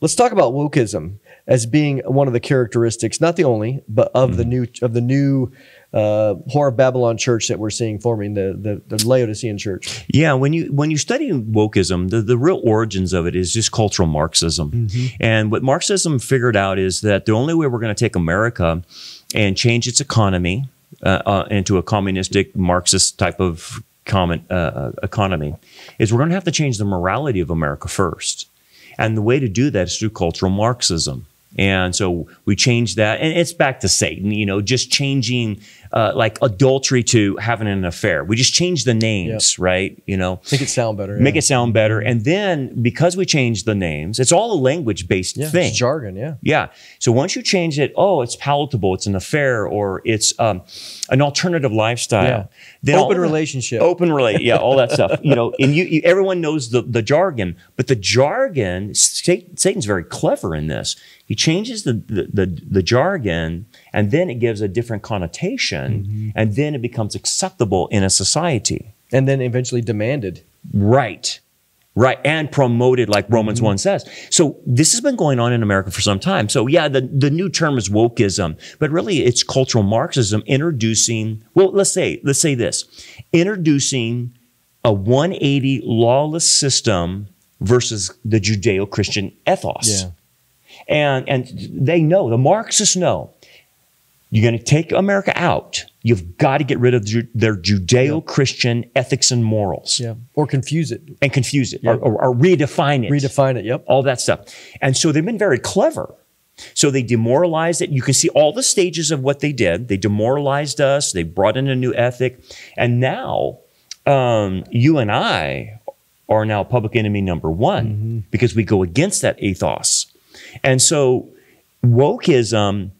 Let's talk about wokeism as being one of the characteristics, not the only, but of the new of the new uh, Whore of Babylon church that we're seeing forming the, the the Laodicean church. Yeah, when you when you study wokeism, the, the real origins of it is just cultural Marxism. And what Marxism figured out is that the only way we're going to take America and change its economy uh, uh, into a communistic Marxist type of common uh, economy is we're going to have to change the morality of America first. And the way to do that is through cultural Marxism. And so we changed that, and it's back to Satan, you know, just changing uh, like adultery to having an affair. We just changed the names, right? You know, Make it sound better. make yeah. it sound better. And then because we changed the names, it's all a language based yeah, thing. it's jargon. Yeah. Yeah. So once you change it, oh, it's palatable, it's an affair, or it's um, an alternative lifestyle. Yeah. All Open relationship. Open relate, yeah, all that stuff. You know, and you, you everyone knows the the jargon, but the jargon, Satan's very clever in this. He changes the the, the the jargon, and then it gives a different connotation, Mm-hmm. and then it becomes acceptable in a society. And then eventually demanded. Right. Right. And promoted like Romans 1 says. So this has been going on in America for some time. So yeah, the, the new term is wokeism, but really it's cultural Marxism introducing, well, let's say, let's say this, introducing a 180 lawless system versus the Judeo-Christian ethos. Yeah. And, and they know, the Marxists know, you're going to take America out. You've got to get rid of Ju- their Judeo-Christian ethics and morals Yeah. Or confuse it. and confuse it Yeah. or, or, or redefine it. Redefine it. Yep. all that stuff. And so they've been very clever. So they demoralized it. You can see all the stages of what they did. They demoralized us. They brought in a new ethic. And now um, you and I are now public enemy number one because we go against that ethos. And so wokeism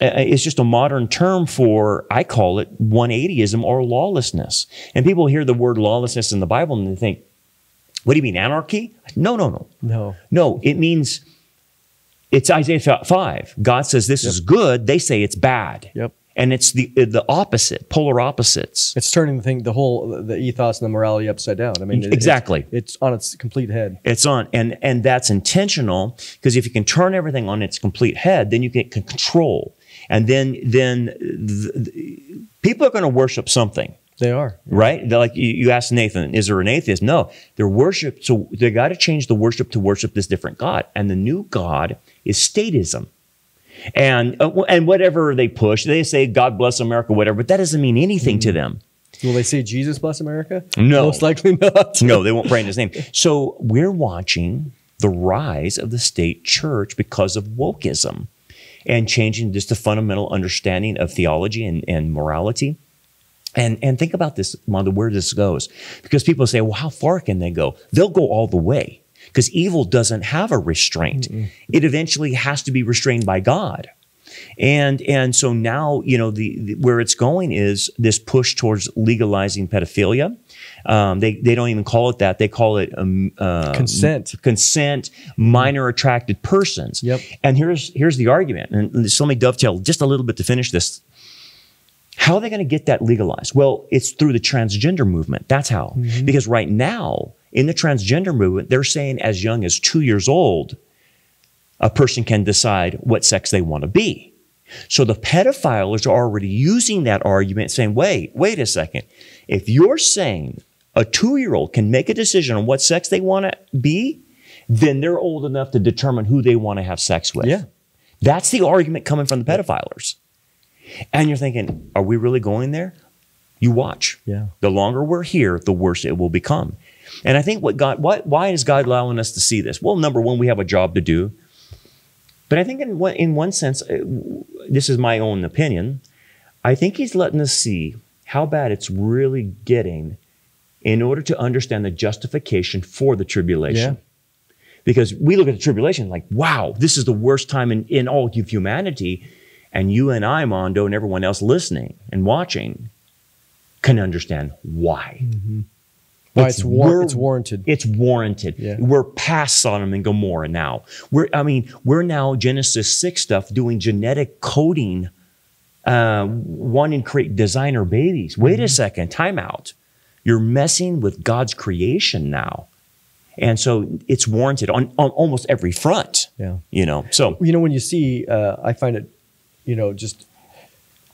uh, is just a modern term for, I call it 180ism or lawlessness. And people hear the word lawlessness in the Bible and they think, what do you mean, anarchy? No, no, no. No. No, it means it's Isaiah 5. God says this is good. They say it's bad. Yep. And it's the uh, the opposite, polar opposites. It's turning the thing, the whole, the ethos and the morality upside down. I mean, it- Exactly. It's, it's on its complete head. It's on, and and that's intentional because if you can turn everything on its complete head, then you get c- control, and then then the, the- people are going to worship something. They are. right? They're like you, you asked Nathan, is there an atheist? No, they're worship. So they got to change the worship to worship this different God, and the new God is statism, and uh, and whatever they push, they say God bless America, whatever, but that doesn't mean anything to them. Will they say Jesus bless America? No. Most likely not. No, they won't pray in His name. So we're watching the rise of the state church because of wokeism, and changing just the fundamental understanding of theology and, and morality. And, and think about this, Mondo, where this goes. Because people say, well, how far can they go? They'll go all the way because evil doesn't have a restraint. It eventually has to be restrained by God. And, and so now, you know, the, the- where it's going is this push towards legalizing pedophilia. Um, they, they don't even call it that. They call it um, uh, Consent. consent, minor attracted persons. Yep. And here's here's the argument, and so let me dovetail just a little bit to finish this. How are they going to get that legalized? Well, it's through the transgender movement. That's how. Because right now, in the transgender movement, they're saying as young as two years old, a person can decide what sex they want to be. So the pedophiles are already using that argument, saying, wait, wait a second. If you're saying a two year old can make a decision on what sex they want to be, then they're old enough to determine who they want to have sex with. Yeah. That's the argument coming from the pedophiles. And you're thinking, are we really going there? You watch. Yeah. The longer we're here, the worse it will become. And I think what God, why, why is God allowing us to see this? Well, number one, we have a job to do. But I think in one, in one sense, uh, this is my own opinion. I think He's letting us see how bad it's really getting in order to understand the justification for the tribulation. Yeah. Because we look at the tribulation like, wow, this is the worst time in, in all of humanity. And you and I, Mondo, and everyone else listening and watching can understand why. Why It's it's, war- it's warranted. It's warranted. Yeah. We're past Sodom and Gomorrah now. We're, I mean, we're now Genesis 6 stuff doing genetic coding, uh, wanting to create designer babies. Wait Mm-hmm. a second, time out. You're messing with God's creation now. And so it's warranted on, on almost every front. Yeah. You know, so you know when you see uh, i find it you know just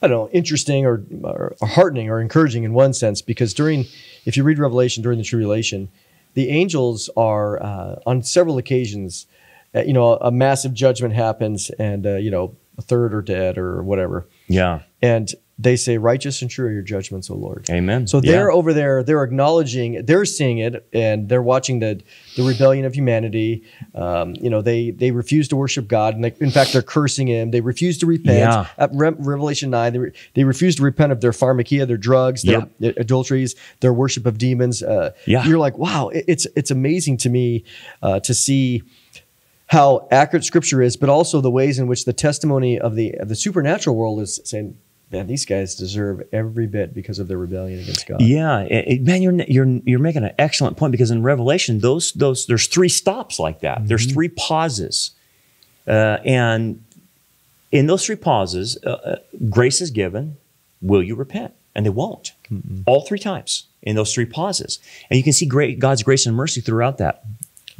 i don't know interesting or, or heartening or encouraging in one sense because during if you read revelation during the tribulation the angels are uh, on several occasions uh, you know a, massive judgment happens and uh, you know a third are dead or whatever yeah. and they say righteous and true are your judgments o lord Amen. so they're over there, they're acknowledging, they're seeing it, and they're watching the the rebellion of humanity. Um, you know, they they refuse to worship God, and they, in fact, they're cursing Him. They refuse to repent. Yeah. At Re- Revelation nine, they, re- they refuse to repent of their pharmakeia, their drugs, their adulteries, their worship of demons. Uh, Yeah. you're like, wow, it- it's it's amazing to me uh, to see how accurate Scripture is, but also the ways in which the testimony of the of the supernatural world is saying. Man, these guys deserve every bit because of their rebellion against God. Yeah, it- it- man, you're you're you're making an excellent point because in Revelation, those those there's three stops like that. There's three pauses, uh, and in those three pauses, uh, uh, grace is given. Will you repent? And they won't. All three times in those three pauses, and you can see great God's grace and mercy throughout that.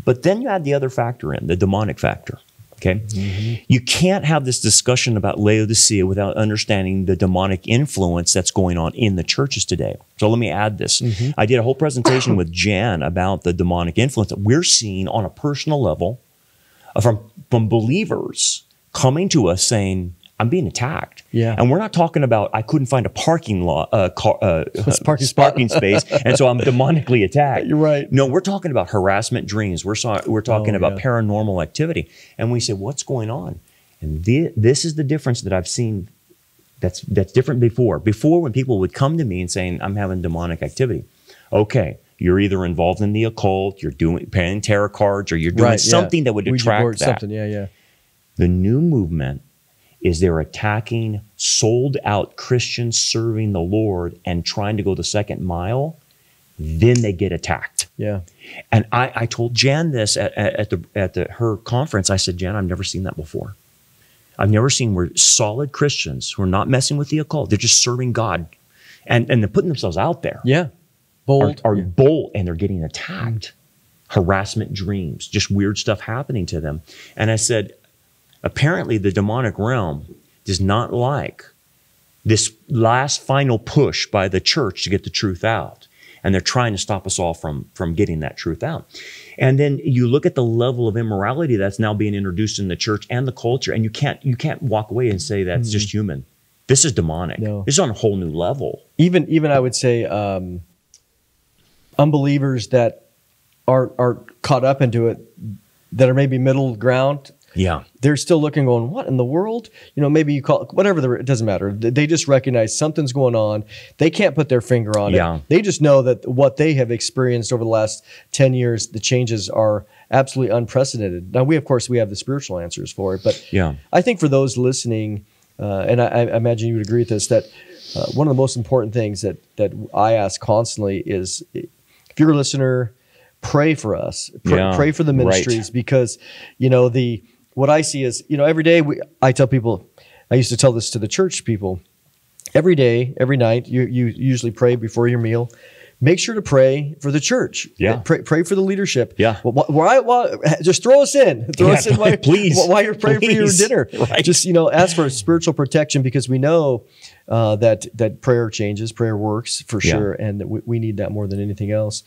But then you add the other factor in, the demonic factor. Okay. You can't have this discussion about Laodicea without understanding the demonic influence that's going on in the churches today. So let me add this. I did a whole presentation with Jan about the demonic influence that we're seeing on a personal level uh, from, from believers coming to us saying, I'm being attacked. Yeah. And we're not talking about I couldn't find a parking lot, uh, car, uh, Parking parking space, and so I'm demonically attacked. You're right. No, we're talking about harassment dreams. We're saw, we're talking Oh, about yeah. paranormal activity, and we say, "What's going on?" And thi- this is the difference that I've seen. That's that's different before. Before, when people would come to me and saying, "I'm having demonic activity," okay, you're either involved in the occult, you're doing paying tarot cards, or you're doing Right, yeah. something that would attract that. Something, yeah, yeah. The new movement is they're attacking sold out Christians serving the Lord and trying to go the second mile. Then they get attacked. Yeah. And I, I told Jan this at, at, at the at the her conference. I said, Jan, I've never seen that before. I've never seen where solid Christians who are not messing with the occult, they're just serving God, and and they're putting themselves out there. Yeah. Are, Bold. are bold and they're getting attacked. Mm-hmm. Harassment dreams, just weird stuff happening to them. And I said, apparently the demonic realm does not like this last final push by the church to get the truth out. And they're trying to stop us all from from getting that truth out. And then you look at the level of immorality that's now being introduced in the church and the culture and you can't you can't walk away and say that's just human. This is demonic. No. this is on a whole new level. Even even I would say um, unbelievers that are are caught up into it that are maybe middle ground. Yeah They're still looking, going, "What in the world?" You know, maybe you call whatever. The, it doesn't matter. They just recognize something's going on. They can't put their finger on Yeah. it. They just know that what they have experienced over the last ten years, the changes are absolutely unprecedented. Now, we of course we have the spiritual answers for it, but Yeah. I think for those listening, uh, and I, I imagine you would agree with this, that uh, one of the most important things that that I ask constantly is, if you're a listener, pray for us, pray, Yeah, pray for the right. ministries, because you know the what I see is, you know, every day we I tell people, I used to tell this to the church people, every day, every night, you you usually pray before your meal. Make sure to pray for the church. Yeah. Pray, pray for the leadership. Yeah. Wh- wh- Why, why, just throw us in. Throw Yeah, us in while, please. while you're praying for your dinner. Right. Just you know, ask for spiritual protection because we know uh, that that prayer changes, prayer works for Yeah. sure, and that we, we need that more than anything else.